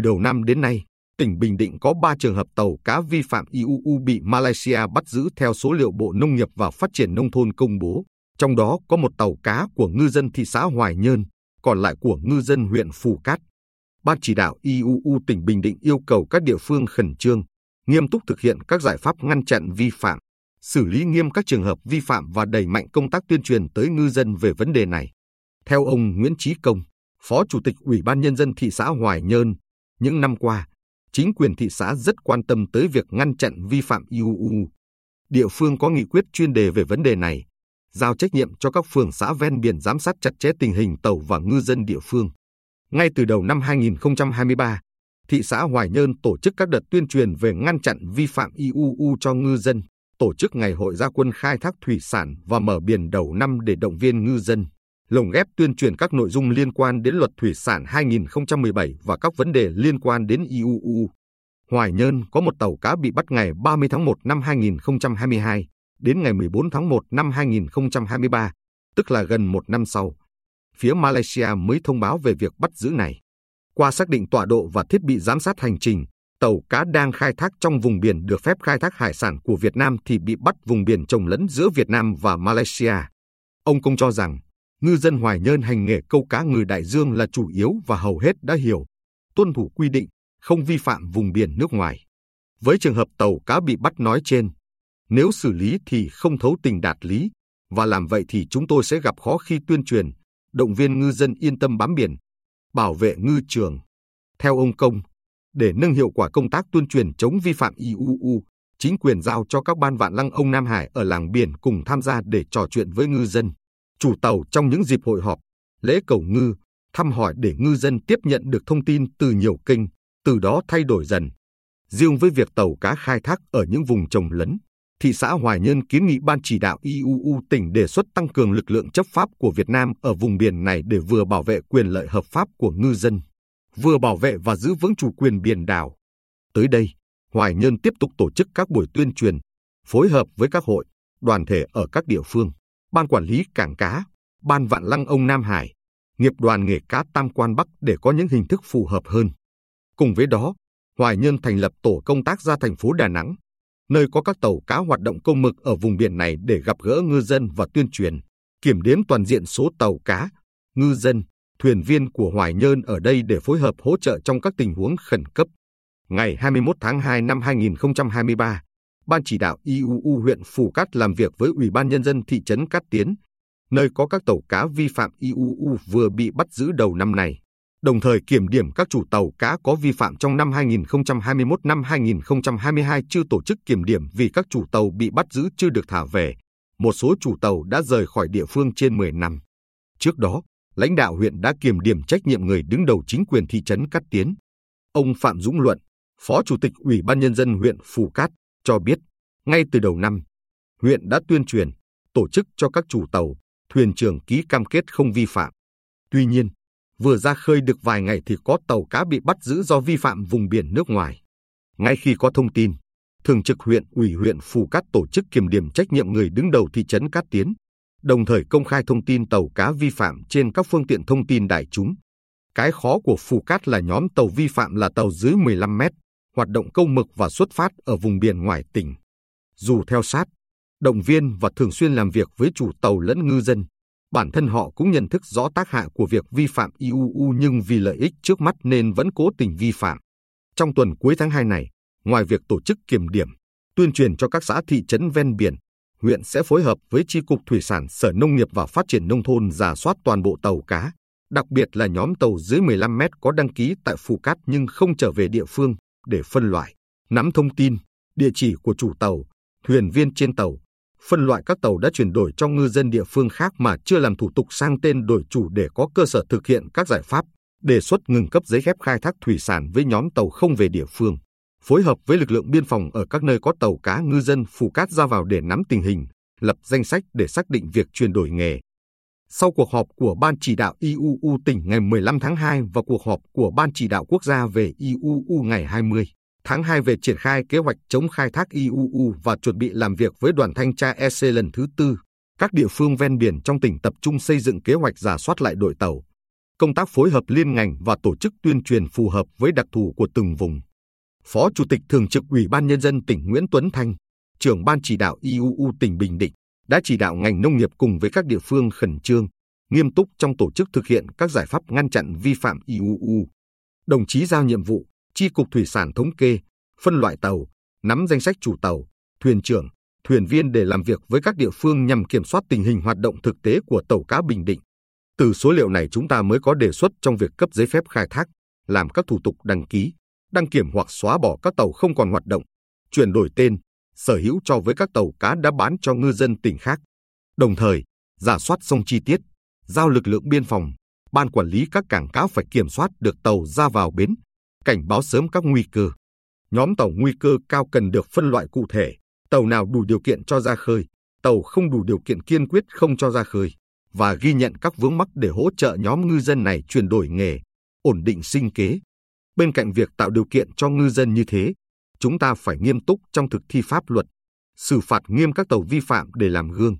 Từ đầu năm đến nay, tỉnh Bình Định có 3 trường hợp tàu cá vi phạm IUU bị Malaysia bắt giữ theo số liệu Bộ Nông nghiệp và Phát triển Nông thôn công bố. Trong đó có một tàu cá của ngư dân thị xã Hoài Nhơn, còn lại của ngư dân huyện Phù Cát. Ban chỉ đạo IUU tỉnh Bình Định yêu cầu các địa phương khẩn trương, nghiêm túc thực hiện các giải pháp ngăn chặn vi phạm, xử lý nghiêm các trường hợp vi phạm và đẩy mạnh công tác tuyên truyền tới ngư dân về vấn đề này. Theo ông Nguyễn Chí Công, Phó Chủ tịch Ủy ban Nhân dân thị xã Hoài Nhơn, những năm qua, chính quyền thị xã rất quan tâm tới việc ngăn chặn vi phạm IUU. Địa phương có nghị quyết chuyên đề về vấn đề này, giao trách nhiệm cho các phường xã ven biển giám sát chặt chẽ tình hình tàu và ngư dân địa phương. Ngay từ đầu năm 2023, thị xã Hoài Nhơn tổ chức các đợt tuyên truyền về ngăn chặn vi phạm IUU cho ngư dân, tổ chức ngày hội gia quân khai thác thủy sản và mở biển đầu năm để động viên ngư dân, lồng ghép tuyên truyền các nội dung liên quan đến luật thủy sản 2017 và các vấn đề liên quan đến IUU. Hoài Nhơn có một tàu cá bị bắt ngày 30 tháng 1 năm 2022 đến ngày 14 tháng 1 năm 2023, tức là gần một năm sau. Phía Malaysia mới thông báo về việc bắt giữ này. Qua xác định tọa độ và thiết bị giám sát hành trình, tàu cá đang khai thác trong vùng biển được phép khai thác hải sản của Việt Nam thì bị bắt vùng biển trồng lẫn giữa Việt Nam và Malaysia. Ông Công cho rằng, ngư dân Hoài Nhơn hành nghề câu cá ngừ đại dương là chủ yếu và hầu hết đã hiểu, tuân thủ quy định, không vi phạm vùng biển nước ngoài. Với trường hợp tàu cá bị bắt nói trên, nếu xử lý thì không thấu tình đạt lý, và làm vậy thì chúng tôi sẽ gặp khó khi tuyên truyền, động viên ngư dân yên tâm bám biển, bảo vệ ngư trường. Theo ông Công, để nâng hiệu quả công tác tuyên truyền chống vi phạm IUU, chính quyền giao cho các ban vạn lăng ông Nam Hải ở làng biển cùng tham gia để trò chuyện với ngư dân, chủ tàu trong những dịp hội họp, lễ cầu ngư, thăm hỏi để ngư dân tiếp nhận được thông tin từ nhiều kênh, từ đó thay đổi dần. Riêng với việc tàu cá khai thác ở những vùng trồng lấn, thị xã Hoài Nhơn kiến nghị ban chỉ đạo IUU tỉnh đề xuất tăng cường lực lượng chấp pháp của Việt Nam ở vùng biển này để vừa bảo vệ quyền lợi hợp pháp của ngư dân, vừa bảo vệ và giữ vững chủ quyền biển đảo. Tới đây, Hoài Nhơn tiếp tục tổ chức các buổi tuyên truyền, phối hợp với các hội, đoàn thể ở các địa phương, ban quản lý cảng cá, ban vạn lăng ông Nam Hải, nghiệp đoàn nghề cá Tam Quan Bắc để có những hình thức phù hợp hơn. Cùng với đó, Hoài Nhân thành lập tổ công tác ra thành phố Đà Nẵng, nơi có các tàu cá hoạt động công mực ở vùng biển này để gặp gỡ ngư dân và tuyên truyền, kiểm đếm toàn diện số tàu cá, ngư dân, thuyền viên của Hoài Nhơn ở đây để phối hợp hỗ trợ trong các tình huống khẩn cấp. Ngày 21 tháng 2 năm 2023, Ban chỉ đạo IUU huyện Phù Cát làm việc với Ủy ban Nhân dân thị trấn Cát Tiến, nơi có các tàu cá vi phạm IUU vừa bị bắt giữ đầu năm này đồng thời kiểm điểm các chủ tàu cá có vi phạm trong năm 2021 năm 2022 chưa tổ chức kiểm điểm vì các chủ tàu bị bắt giữ chưa được thả về. Một số chủ tàu đã rời khỏi địa phương trên 10 năm. Trước đó, lãnh đạo huyện đã kiểm điểm trách nhiệm người đứng đầu chính quyền thị trấn Cát Tiến. Ông Phạm Dũng Luận, Phó Chủ tịch Ủy ban Nhân dân huyện Phù Cát, cho biết, ngay từ đầu năm, huyện đã tuyên truyền, tổ chức cho các chủ tàu, thuyền trưởng ký cam kết không vi phạm. Tuy nhiên, vừa ra khơi được vài ngày thì có tàu cá bị bắt giữ do vi phạm vùng biển nước ngoài. Ngay khi có thông tin, Thường trực huyện ủy huyện Phù Cát tổ chức kiểm điểm trách nhiệm người đứng đầu thị trấn Cát Tiến, đồng thời công khai thông tin tàu cá vi phạm trên các phương tiện thông tin đại chúng. Cái khó của Phù Cát là nhóm tàu vi phạm là tàu dưới 15 mét, hoạt động câu mực và xuất phát ở vùng biển ngoài tỉnh. Dù theo sát, động viên và thường xuyên làm việc với chủ tàu lẫn ngư dân, bản thân họ cũng nhận thức rõ tác hại của việc vi phạm IUU nhưng vì lợi ích trước mắt nên vẫn cố tình vi phạm. Trong tuần cuối tháng 2 này, ngoài việc tổ chức kiểm điểm, tuyên truyền cho các xã thị trấn ven biển, huyện sẽ phối hợp với Tri Cục Thủy sản Sở Nông nghiệp và Phát triển Nông thôn giả soát toàn bộ tàu cá, đặc biệt là nhóm tàu dưới 15 mét có đăng ký tại Phù Cát nhưng không trở về địa phương để phân loại, nắm thông tin, địa chỉ của chủ tàu, thuyền viên trên tàu, phân loại các tàu đã chuyển đổi cho ngư dân địa phương khác mà chưa làm thủ tục sang tên đổi chủ để có cơ sở thực hiện các giải pháp, đề xuất ngừng cấp giấy phép khai thác thủy sản với nhóm tàu không về địa phương, phối hợp với lực lượng biên phòng ở các nơi có tàu cá ngư dân phù cát ra vào để nắm tình hình, lập danh sách để xác định việc chuyển đổi nghề. Sau cuộc họp của Ban chỉ đạo IUU tỉnh ngày 15 tháng 2 và cuộc họp của Ban chỉ đạo quốc gia về IUU ngày 20, tháng 2 về triển khai kế hoạch chống khai thác IUU và chuẩn bị làm việc với đoàn thanh tra EC lần thứ tư. Các địa phương ven biển trong tỉnh tập trung xây dựng kế hoạch giả soát lại đội tàu, công tác phối hợp liên ngành và tổ chức tuyên truyền phù hợp với đặc thù của từng vùng. Phó Chủ tịch Thường trực Ủy ban Nhân dân tỉnh Nguyễn Tuấn Thanh, trưởng ban chỉ đạo IUU tỉnh Bình Định, đã chỉ đạo ngành nông nghiệp cùng với các địa phương khẩn trương, nghiêm túc trong tổ chức thực hiện các giải pháp ngăn chặn vi phạm IUU. Đồng chí giao nhiệm vụ, Chi cục Thủy sản thống kê, phân loại tàu, nắm danh sách chủ tàu, thuyền trưởng, thuyền viên để làm việc với các địa phương nhằm kiểm soát tình hình hoạt động thực tế của tàu cá Bình Định. Từ số liệu này chúng ta mới có đề xuất trong việc cấp giấy phép khai thác, làm các thủ tục đăng ký, đăng kiểm hoặc xóa bỏ các tàu không còn hoạt động, chuyển đổi tên, sở hữu cho với các tàu cá đã bán cho ngư dân tỉnh khác. Đồng thời, giả soát sông chi tiết, giao lực lượng biên phòng, ban quản lý các cảng cá phải kiểm soát được tàu ra vào bến, cảnh báo sớm các nguy cơ. Nhóm tàu nguy cơ cao cần được phân loại cụ thể, tàu nào đủ điều kiện cho ra khơi, tàu không đủ điều kiện kiên quyết không cho ra khơi và ghi nhận các vướng mắc để hỗ trợ nhóm ngư dân này chuyển đổi nghề, ổn định sinh kế. Bên cạnh việc tạo điều kiện cho ngư dân như thế, chúng ta phải nghiêm túc trong thực thi pháp luật, xử phạt nghiêm các tàu vi phạm để làm gương.